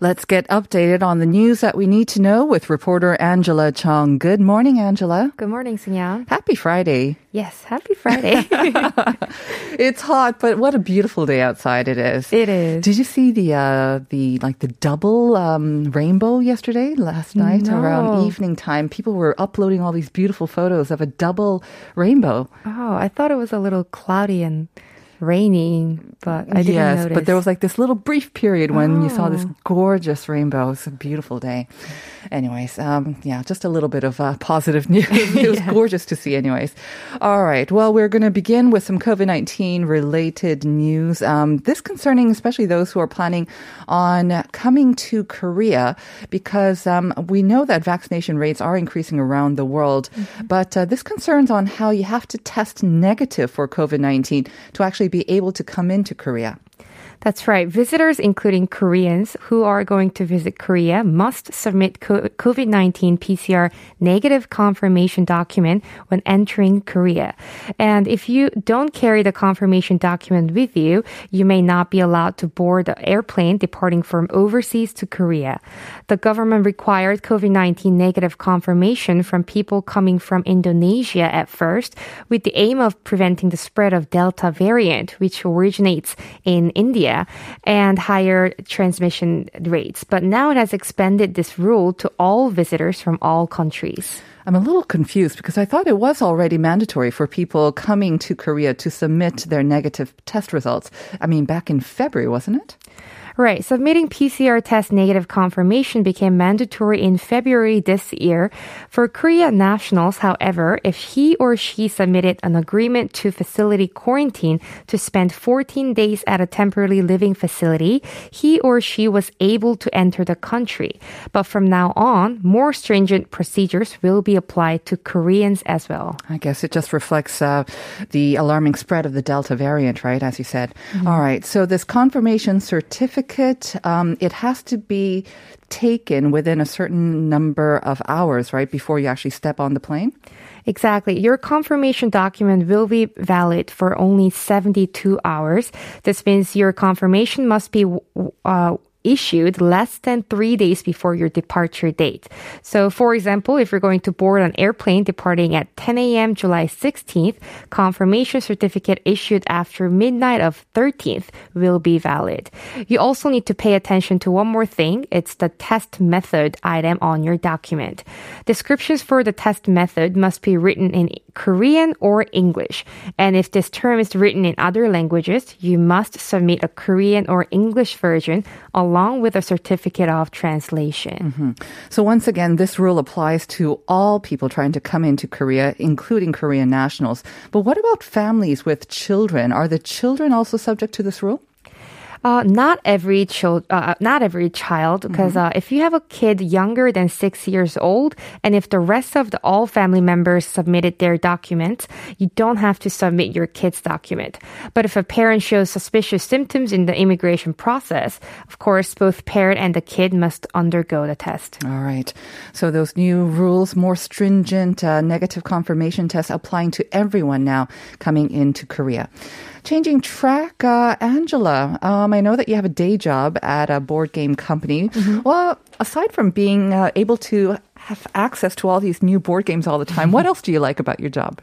Let's get updated on the news that we need to know with reporter Angela Chung. Good morning, Angela. Good morning, Sunyoung. Happy Friday. Yes, happy Friday. It's hot, but what a beautiful day outside it is. It is. Did you see the uh, the like the double um, rainbow yesterday last night No. around evening time? People were uploading all these beautiful photos of a double rainbow. oh, I thought it was a little cloudy and rainy, but I didn't yes, notice. but there was like this little brief period when you saw this Oh. gorgeous rainbow. It's a beautiful day. Anyways, um, yeah, just a little bit of uh, positive news. it was gorgeous to see, anyways. All right. Well, we're going to begin with some COVID 19 related news. Um, this concerning especially those who are planning on coming to Korea because um, we know that vaccination rates are increasing around the world. But uh, this concerns on how you have to test negative for COVID 19 to actually be able to come into Korea. That's right. Visitors, including Koreans who are going to visit Korea, must submit COVID 19 PCR negative confirmation document when entering Korea. And if you don't carry the confirmation document with you, you may not be allowed to board the airplane departing from overseas to Korea. The government required COVID 19 negative confirmation from people coming from Indonesia at first, with the aim of preventing the spread of Delta variant, which originates in India, and higher transmission rates. But now it has expanded this rule to all visitors from all countries. I'm a little confused because I thought it was already mandatory for people coming to Korea to submit their negative test results. I mean, back in February, wasn't it? Right. Submitting PCR test negative confirmation became mandatory in February this year. For Korea nationals, however, if he or she submitted an agreement to facility quarantine to spend 14 days at a temporary living facility, he or she was able to enter the country. But from now on, more stringent procedures will be applied to Koreans as well. I guess it just reflects uh, the alarming spread of the Delta variant, right? As you said. All right. So this confirmation certificate, um, it has to be taken within a certain number of hours, right, before you actually step on the plane. Exactly. Your confirmation document will be valid for only 72 hours. This means your confirmation must be uh, issued less than three days before your departure date. So, for example, if you're going to board an airplane departing at 10 a.m. July 16th, confirmation certificate issued after midnight of 13th will be valid. You also need to pay attention to one more thing. It's the test method item on your document. Descriptions for the test method must be written in Korean or English. And if this term is written in other languages, you must submit a Korean or English version along with a certificate of translation. Mm-hmm. So once again, this rule applies to all people trying to come into Korea, including Korean nationals. But what about families with children? Are the children also subject to this rule? Uh, not every child, uh, not every child, because uh, if you have a kid younger than six years old, and if the rest of the all family members submitted their documents, you don't have to submit your kid's document. But if a parent shows suspicious symptoms in the immigration process, of course, both parent and the kid must undergo the test. All right. So those new rules, more stringent uh, negative confirmation tests applying to everyone now coming into Korea. Changing track, uh, Angela. Um, I know that you have a day job at a board game company. Well, aside from being uh, able to have access to all these new board games all the time, what else do you like about your job?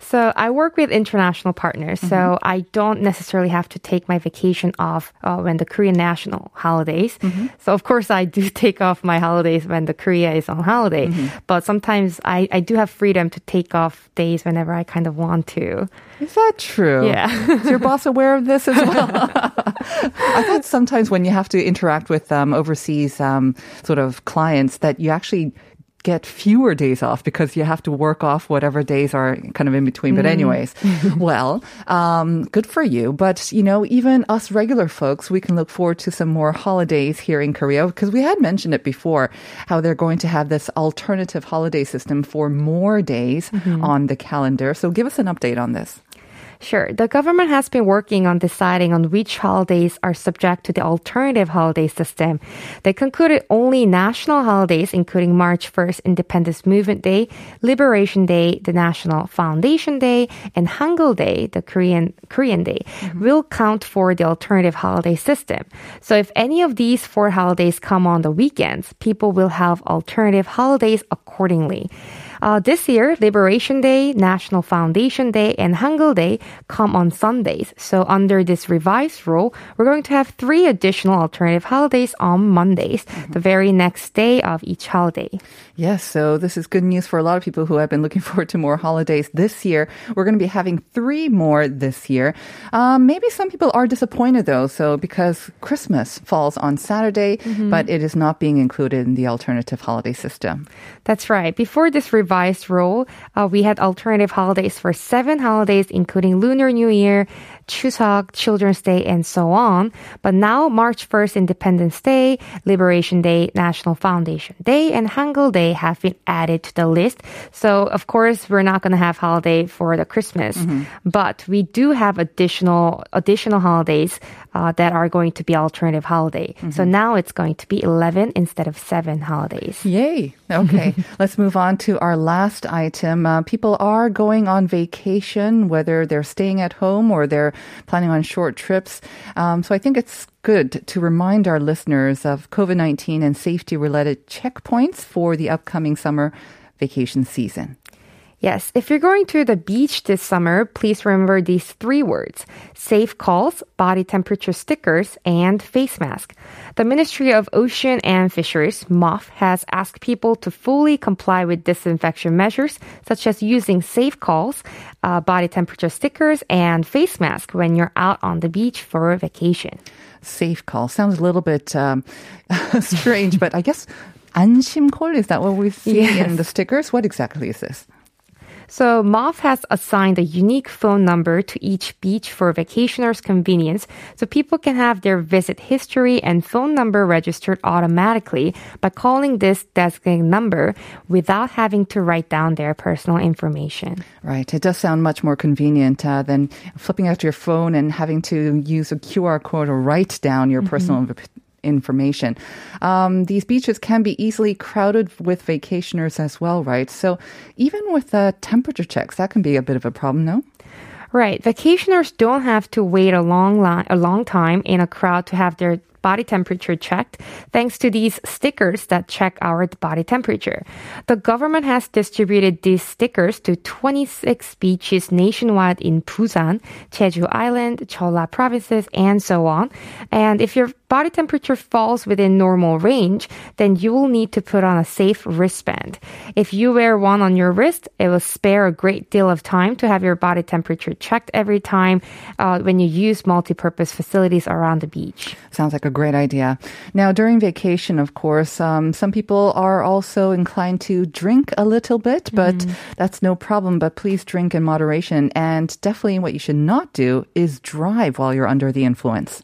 So I work with international partners, so I don't necessarily have to take my vacation off uh, when the Korean national holidays. So of course I do take off my holidays when the Korea is on holiday, but sometimes I, I do have freedom to take off days whenever I kind of want to. Is that true? Yeah. Is your boss aware of this as well? I thought sometimes when you have to interact with um, overseas um, sort of clients that you actually get fewer days off because you have to work off whatever days are kind of in between. But anyways, well, um, good for you. But you know, even us regular folks, we can look forward to some more holidays here in Korea because we had mentioned it before how they're going to have this alternative holiday system for more days on the calendar. So give us an update on this. Sure. The government has been working on deciding on which holidays are subject to the alternative holiday system. They concluded only national holidays, including March 1st Independence Movement Day, Liberation Day, the National Foundation Day, and Hangul Day, the Korean Korean Day, mm-hmm. will count for the alternative holiday system. So if any of these four holidays come on the weekends, people will have alternative holidays accordingly. Uh, this year, Liberation Day, National Foundation Day, and Hangul Day come on Sundays. So under this revised rule, we're going to have three additional alternative holidays on Mondays, the very next day of each holiday. Yes, so this is good news for a lot of people who have been looking forward to more holidays this year. We're going to be having three more this year. Um, maybe some people are disappointed though, so because Christmas falls on Saturday, but it is not being included in the alternative holiday system. That's right. Before this revised rule, uh, we had alternative holidays for seven holidays, including Lunar New Year, Chuseok, Children's Day, and so on. But now, March 1st, Independence Day, Liberation Day, National Foundation Day, and Hangul Day have been added to the list. So, of course, we're not going to have holiday for the Christmas, but we do have additional additional holidays uh, that are going to be alternative holiday. So now it's going to be 11 instead of seven holidays. Yay. Okay. Let's move on to our last item. Uh, people are going on vacation, whether they're staying at home or they're planning on short trips. Um, so I think it's good to remind our listeners of COVID 19 and safety related checkpoints for the upcoming summer vacation season. Yes, if you're going to the beach this summer, please remember these three words safe calls, body temperature stickers, and face mask. The Ministry of Ocean and Fisheries, MOF, has asked people to fully comply with disinfection measures, such as using safe calls, uh, body temperature stickers, and face mask when you're out on the beach for a vacation. Safe call sounds a little bit um, strange, but I guess 안심 call is that what we see Yes. in the stickers? What exactly is this? So MOF has assigned a unique phone number to each beach for vacationers' convenience, so people can have their visit history and phone number registered automatically by calling this designated number without having to write down their personal information. Right. It does sound much more convenient uh, than flipping out your phone and having to use a QR code or write down your personal inf- information. Um, these beaches can be easily crowded with vacationers as well, right? So even with the temperature checks, that can be a bit of a problem, no? Right. Vacationers don't have to wait a long line, a long time in a crowd to have their body temperature checked thanks to these stickers that check our body temperature. The government has distributed these stickers to 26 beaches nationwide in Busan, Jeju Island, Jeolla provinces, and so on. And if your body temperature falls within normal range, then you will need to put on a safe wristband. If you wear one on your wrist, it will spare a great deal of time to have your body temperature checked every time uh, when you use multi-purpose facilities around the beach. Sounds like a great idea. Now, during vacation, of course, um, some people are also inclined to drink a little bit, but that's no problem. But please drink in moderation. And definitely what you should not do is drive while you're under the influence.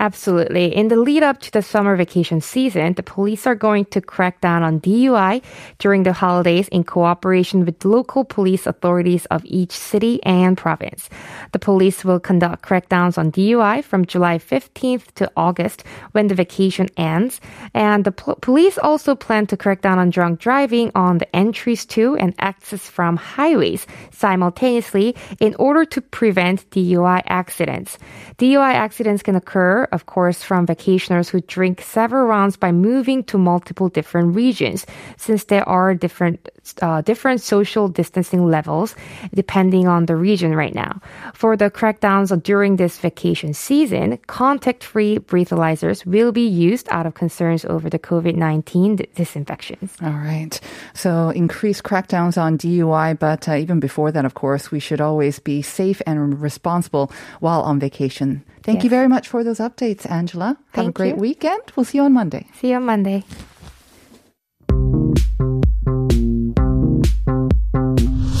Absolutely. In the lead up to the summer vacation season, the police are going to crack down on DUI during the holidays in cooperation with local police authorities of each city and province. The police will conduct crackdowns on DUI from July 15th to August when the vacation ends. And the pol- police also plan to crack down on drunk driving on the entries to and exits from highways simultaneously in order to prevent DUI accidents. DUI accidents can occur, of course, from vacationers who drink several rounds by moving to multiple different regions, since there are different uh, different social distancing levels depending on the region right now. For the crackdowns during this vacation season, contact-free breathalyzers will be used out of concerns over the COVID-19 disinfections. All right. So increased crackdowns on DUI, but uh, even before that, of course, we should always be safe and responsible while on vacation. Thank you very much for those updates, Angela. Have a great you. weekend. We'll see you on Monday. See you on Monday.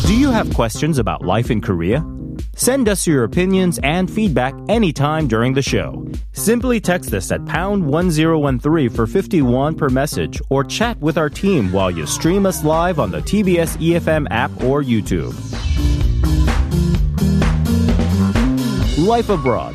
Do you have questions about life in Korea? Send us your opinions and feedback anytime during the show. Simply text us at pound 1013 for 51 per message or chat with our team while you stream us live on the TBS EFM app or YouTube. Life Abroad,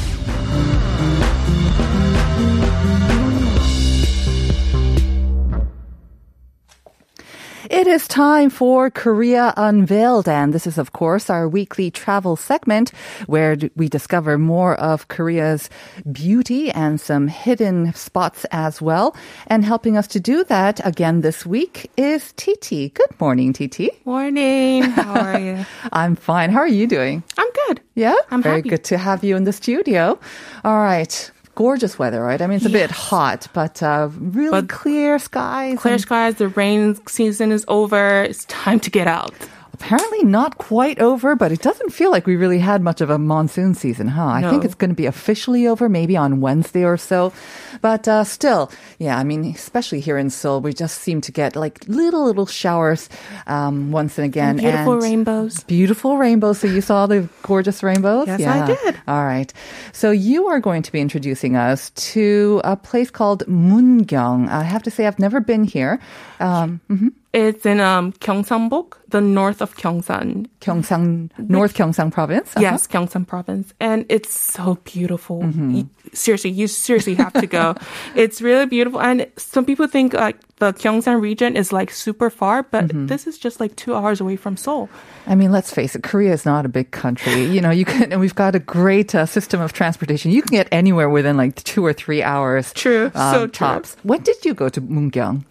It is time for Korea Unveiled, and this is, of course, our weekly travel segment where we discover more of Korea's beauty and some hidden spots as well. And helping us to do that again this week is Titi. Good morning, Titi. Morning. How are you? I'm fine. How are you doing? I'm good. Yeah, I'm very happy. good to have you in the studio. All right. Gorgeous weather, right? I mean, it's a bit hot, but uh, really But clear skies. Clear and skies. The rain season is over. It's time to get out. Apparently not quite over, but it doesn't feel like we really had much of a monsoon season, huh? I think it's going to be officially over maybe on Wednesday or so. But uh, still, yeah, I mean, especially here in Seoul, we just seem to get like little, little showers um, once and again. Beautiful and rainbows. Beautiful rainbows. So you saw the gorgeous rainbows? Yes, I did. All right. So you are going to be introducing us to a place called Mungyong. I have to say, I've never been here. Um, mhm. It's in um, Gyeongsangbuk, the north of Gyeongsan. Gyeongsang, North Gyeongsang province. Uh-huh. Yes, Gyeongsan province. And it's so beautiful. Mm-hmm. You- seriously, you seriously have to go. it's really beautiful. And some people think like the Gyeongsan region is like super far, but Mm-hmm. this is just like two hours away from Seoul. I mean, let's face it, Korea is not a big country. You know, you can, and we've got a great uh, system of transportation. You can get anywhere within like two or three hours. True, um, so true. tops. When did you go to Mungyong?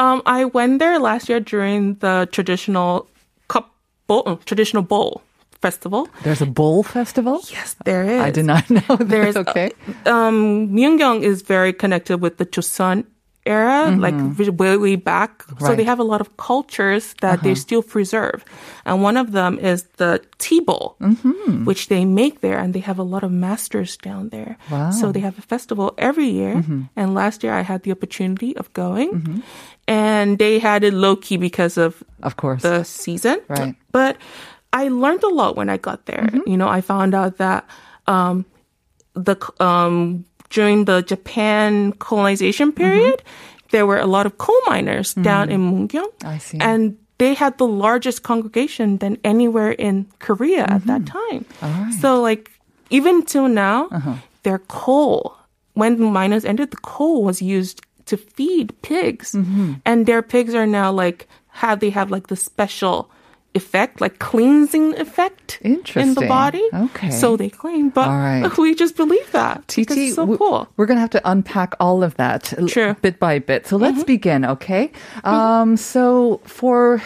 Um, I went there last year during the traditional cup bowl, uh, traditional bowl festival. There's a bowl festival? Yes, there is. I did not know. There's okay. Um, Mungyong is very connected with the Joseon era, like way way back. So Mm-hmm. Right. Uh-huh. they have a lot of cultures that they still preserve, and one of them is the tea bowl, Mm-hmm. which they make there, and they have a lot of masters down there. Wow. Mm-hmm. So they have a festival every year, and last year I had the opportunity of going, and they had it low key because of Of course. the season. Right. But I learned a lot when I got there. Mm-hmm. You know, I found out that um, the um, during the Japan colonization Mm-hmm. period, there were a lot of coal miners down in Mungyong. I see. And they had the largest congregation than anywhere in Korea at Mm-hmm. that time. So like even till now, Uh-huh. their coal when the miners entered, the coal was used to feed pigs, Mm-hmm. and their pigs are now like have they have like the special effect, like cleansing effect in the body. Okay. So they claim, but right. we just believe that. Titi, it's so cool. we're going to have to unpack all of that True. bit by bit. So let's begin, okay? Um, so for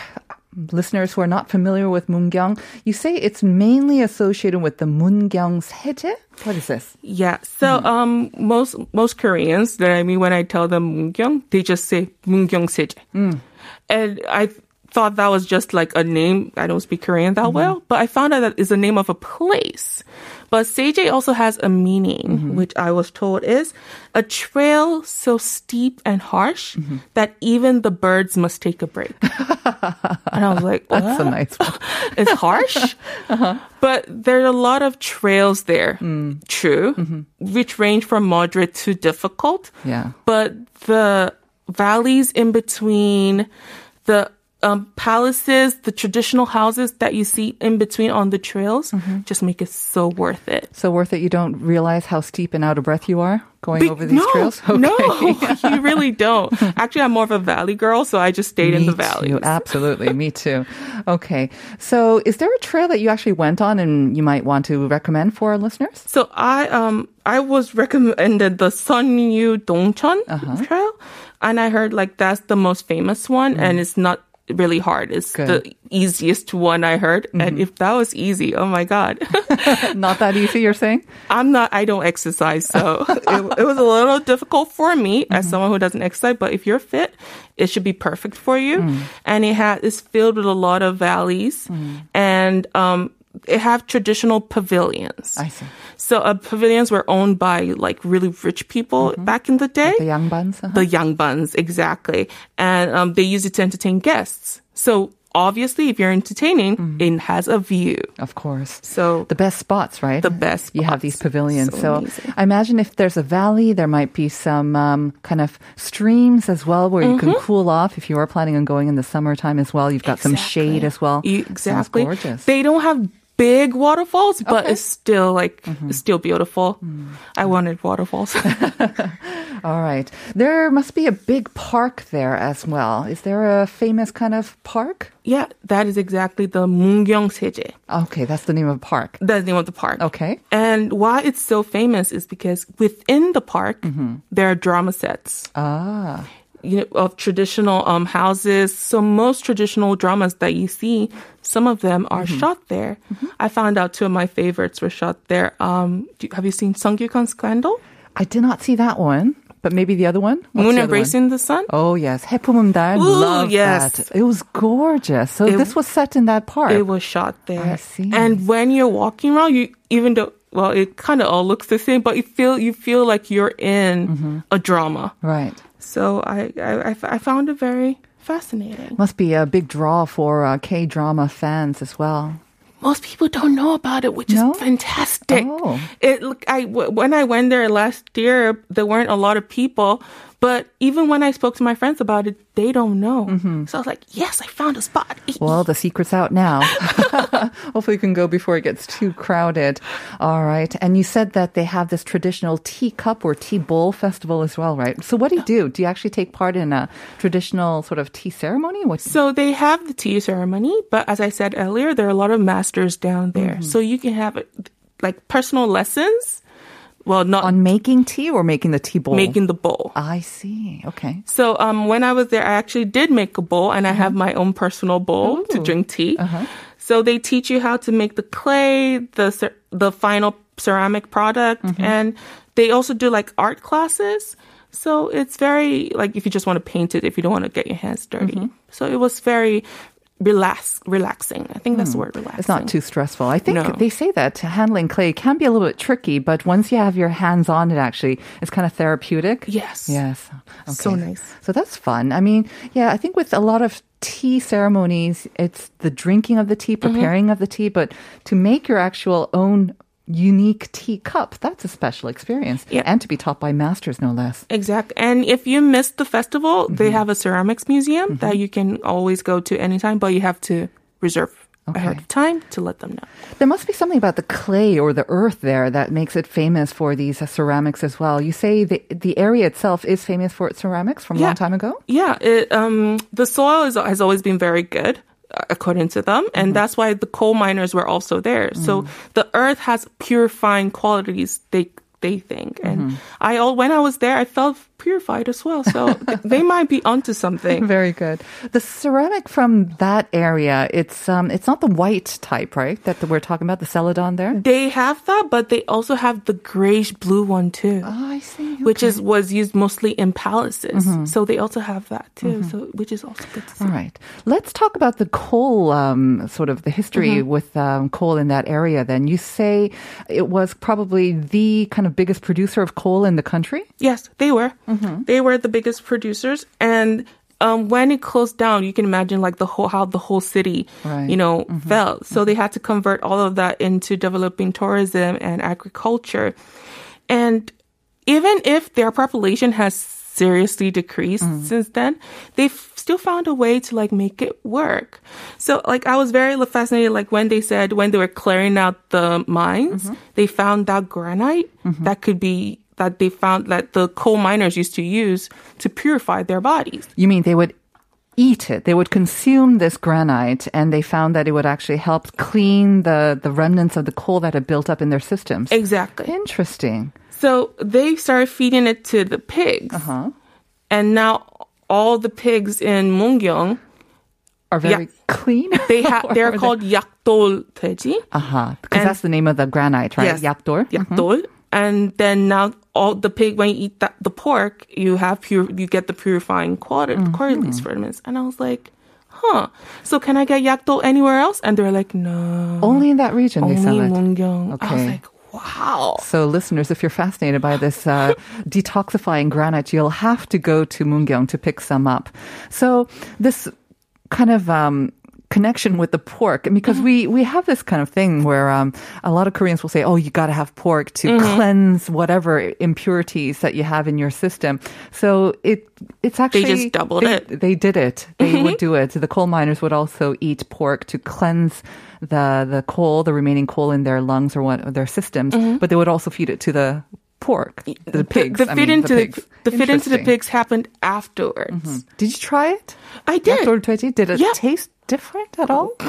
listeners who are not familiar with Mungyong, you say it's mainly associated with the Mungyong seje? What is this? Yeah. So um most most Koreans that I mean when I tell them Mungyong, they just say Mungyong Seje. And I thought that was just like a name. I don't speak Korean that mm-hmm. well, but I found out that it's the name of a place. But Seje also has a meaning, mm-hmm. which I was told is a trail so steep and harsh mm-hmm. that even the birds must take a break. and I was like, That's a nice one. it's harsh, uh-huh. but there are a lot of trails there. Mm. True, which range from moderate to difficult. Yeah. But the valleys in between the um, palaces, the traditional houses that you see in between on the trails, just make it so worth it. So worth it you don't realize how steep and out of breath you are going Be- over these no, trails? No, you really don't. Actually, I'm more of a valley girl, so I just stayed in the valley. Absolutely, me too. Okay, so is there a trail that you actually went on and you might want to recommend for our listeners? So I um I was recommended the Sunyu Dongcheon Uh-huh. trail, and I heard like that's the most famous one, Mm. and it's not really hard. It's Good. Mm-hmm. the easiest one I heard, and if that was easy, oh my god, Not that easy, you're saying? I'm not. I don't exercise, so it, it was a little difficult for me as Mm-hmm. someone who doesn't exercise. But if you're fit, it should be perfect for you. Mm. And it has it's filled with a lot of valleys, Mm. and um, have traditional pavilions. I see. So uh, pavilions were owned by like really rich people back in the day. The yangbans. uh-huh. The yangbans, exactly. And um, they used it to entertain guests. So obviously, if you're entertaining, it has a view. Of course. So The best spots, right? The best You have these pavilions. So So. I imagine if there's a valley, there might be some um, kind of streams as well where you can cool off. If you are planning on going in the summertime as well, you've got some shade as well. Sounds exactly. gorgeous. They don't have big waterfalls, but Okay. it's still like Mm-hmm. it's still beautiful. Mm. I wanted waterfalls. All right. There must be a big park there as well. Is there a famous kind of park? yeah, that is exactly the Mungyong Seje. Okay, that's the name of a park. That's the name of the park. Okay. And why it's so famous is because within the park there are drama sets. Ah, you know, of traditional um, houses. So most traditional dramas that you see, some of them are mm-hmm. shot there. Mm-hmm. I found out two of my favorites were shot there. Um, do, have you seen Sungkyunkwan Scandal? I did not see that one. But maybe the other one? What's Moon Embracing the, the Sun? Oh, yes. 해품음달. Love yes. that. It was gorgeous. So it, this was set in that park. It was shot there. I see. And when you're walking around, you even though well, it kind of all looks the same, but you feel you feel like you're in mm-hmm. a drama, right? So I I found it very fascinating. Must be a big draw for uh, K drama fans as well. most people don't know about it, which No? is fantastic. Oh. It I when I went there last year, there weren't a lot of people, but even when I spoke to my friends about it, they don't know. Mm-hmm. So I was like, "Yes, I found a spot." Well, the secret's out now. Hopefully, you can go before it gets too crowded. All right. And you said that they have this traditional tea cup or tea bowl festival as well, right? So, what do you do? Do you actually take part in a traditional sort of tea ceremony? What? So they have the tea ceremony, but as I said earlier, there are a lot of masters down there, mm-hmm. so you can have like personal lessons. Well, not On making tea or making the tea bowl? making the bowl. I see. Okay. So um, when I was there, I actually did make a bowl, and I uh-huh. have my own personal bowl to drink tea. Uh-huh. So they teach you how to make the clay, the cer- the final ceramic product, mm-hmm. and they also do like art classes. So it's very like if you just want to paint it, if you don't want to get your hands dirty. Mm-hmm. So it was very relax relaxing. I think that's the word relaxing. It's not too stressful. I think No. they say that handling clay can be a little bit tricky, but once you have your hands on it, actually, it's kind of therapeutic. Yes. Yes. So nice. So that's fun. I mean, yeah, I think with a lot of tea ceremonies, it's the drinking of the tea, Mm-hmm. preparing of the tea, but to make your actual own unique teacup. That's a special experience. Yeah. And to be taught by masters, no less. Exactly. And if you miss the festival, Mm-hmm. they have a ceramics museum that you can always go to anytime, but you have to reserve ahead of time to let them know. There must be something about the clay or the earth there that makes it famous for these uh, ceramics as well. You say the the area itself is famous for its ceramics from a long time ago? Yeah, it, um, the soil is, has always been very good, according to them, and mm-hmm. that's why the coal miners were also there. Mm. So the earth has purifying qualities. They they think, and mm-hmm. I all when I was there, I felt purified as well. So they might be onto something. Very good. The ceramic from that area, it's um, it's not the white type, right? That we're talking about, the celadon there. They have that, but they also have the grayish blue one too. Oh, I see. Which is was used mostly in palaces, so they also have that too. So which is also good to see. All right. Let's talk about the coal, um, sort of the history with um, coal in that area. Then you say it was probably the kind of biggest producer of coal in the country. Yes, they were. Mm-hmm. They were the biggest producers, and um, when it closed down, you can imagine like the whole how the whole city, Right. you know, mm-hmm. felt. So mm-hmm. they had to convert all of that into developing tourism and agriculture, and even if their population has seriously decreased mm. since then, they've still found a way to like make it work. So like I was very fascinated like when they said when they were clearing out the mines, they found that granite that could be that they found that the coal miners used to use to purify their bodies. You mean they would eat it? They would consume this granite, and they found that it would actually help clean the the remnants of the coal that had built up in their systems. Exactly. Interesting. So they started feeding it to the pigs. Uh-huh. And now all the pigs in Mungyong, Are very clean. They ha- they're are called yakdol 돼지. Uh huh. Because And- that's the name of the granite, right? Yes. Yakdor. Yakdol. And then now all the pig when you eat that, the pork, you have pure you get the purifying quality, qualities from it. And I was like, huh. So can I get yakdol anywhere else? And they're like, no. Only in that region they only sell it. Mungyong. I was Okay. like, wow. So, listeners, if you're fascinated by this uh, detoxifying granite, you'll have to go to Mungyong to pick some up. So, this kind of um, connection with the pork, because we we have this kind of thing where um, a lot of Koreans will say, "Oh, you got to have pork to mm-hmm. cleanse whatever impurities that you have in your system." So it it's actually they just doubled they, it. They did it. They would mm-hmm. do it. The coal miners would also eat pork to cleanse the the coal, the remaining coal in their lungs or what their systems. Mm-hmm. But they would also feed it to the pork, the pigs. The, the I fit mean, into the pigs. the fit into the pigs happened afterwards. Did you try it? I did. Did it Yeah. taste different at all?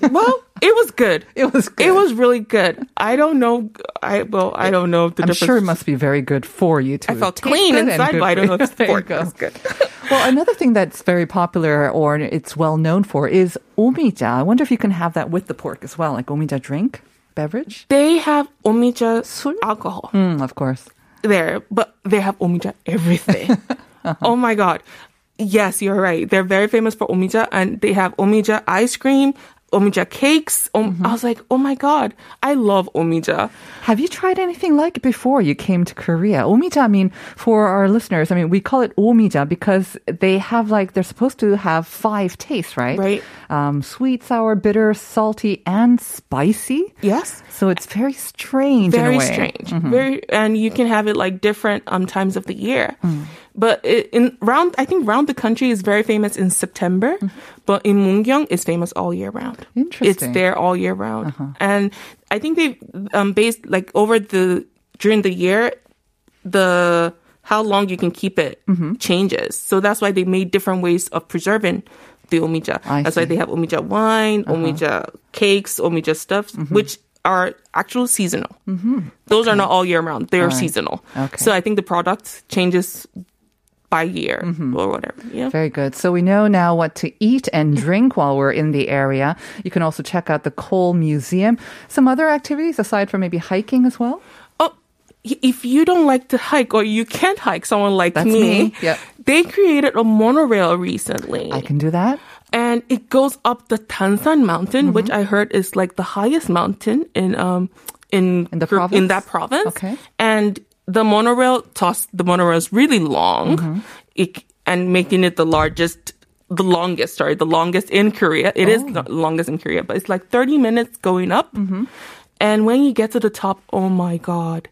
well, it was good. It was good. It was really good. I don't know. I well, I don't know the I'm difference. sure it must be very good for you too. I felt clean inside, but I don't know if the pork was good. well, another thing that's very popular or it's well known for is omija. I wonder if you can have that with the pork as well, like omija drink, beverage. They have omija alcohol Mm, of course. there, but they have omija everything. Uh-huh. Oh my god! Yes, you're right. They're very famous for omija, and they have omija ice cream, omija cakes. Om- Mm-hmm. I was like, oh my god, I love omija. Have you tried anything like it before you came to Korea? Omija, I mean, for our listeners, I mean, we call it omija because they have like, they're supposed to have five tastes, right? Right. Um, sweet, sour, bitter, salty, and spicy. Yes. So it's very strange in a very strange Mm-hmm. very and you can have it like different um times of the year Mm. But it, in round i think round the country is very famous in september but in mungyong it's famous all year round it's Mm-hmm. Interesting. Uh-huh. there all year round and i think they um based like over the during the year the how long you can keep it Mm-hmm. changes so that's why they made different ways of preserving the omija I that's why see. Uh-huh. they have omija wine omija cakes omija stuffs Mm-hmm. which are actual seasonal those are not all year round. They are right. seasonal. Okay. So I think the product changes by year Mm-hmm. or whatever. Yeah. Very good. So we know now what to eat and drink while we're in the area. You can also check out the Coal Museum. Some other activities aside from maybe hiking as well? Oh, if you don't like to hike or you can't hike, someone like That's me, me. Yep. they created a monorail recently. I can do that. and it goes up the Dansan Mountain, which Mm-hmm. I heard is like the highest mountain in um in In the province? in that province. Okay. and the monorail toss the monorail is really long, Mm-hmm. it, and making it the largest. The longest, sorry, the longest in Korea. It is Oh. the longest in Korea, but it's like 30 minutes going up. Mm-hmm. And when you get to the top, oh my God.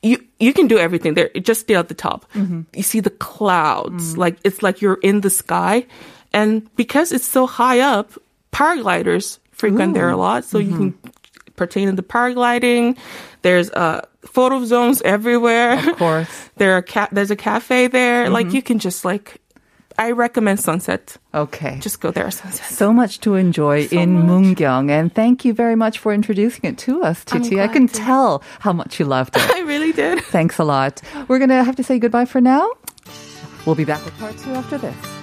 You you can do everything there. Just stay at the top. Mm-hmm. You see the clouds. Mm. Like it's like you're in the sky. And because it's so high up, paragliders frequent there a lot. So you Mm-hmm. can pertain to the paragliding. There's uh photo zones everywhere. Of course. there are ca- there's a cafe there. Mm-hmm. Like you can just like I recommend sunset. Okay. Just go there sunset. so much to enjoy in Mungyong. And thank you very much for introducing it to us, Titi. I can to. tell how much you loved it. I really did. Thanks a lot. We're going to have to say goodbye for now. We'll be back with part two after this.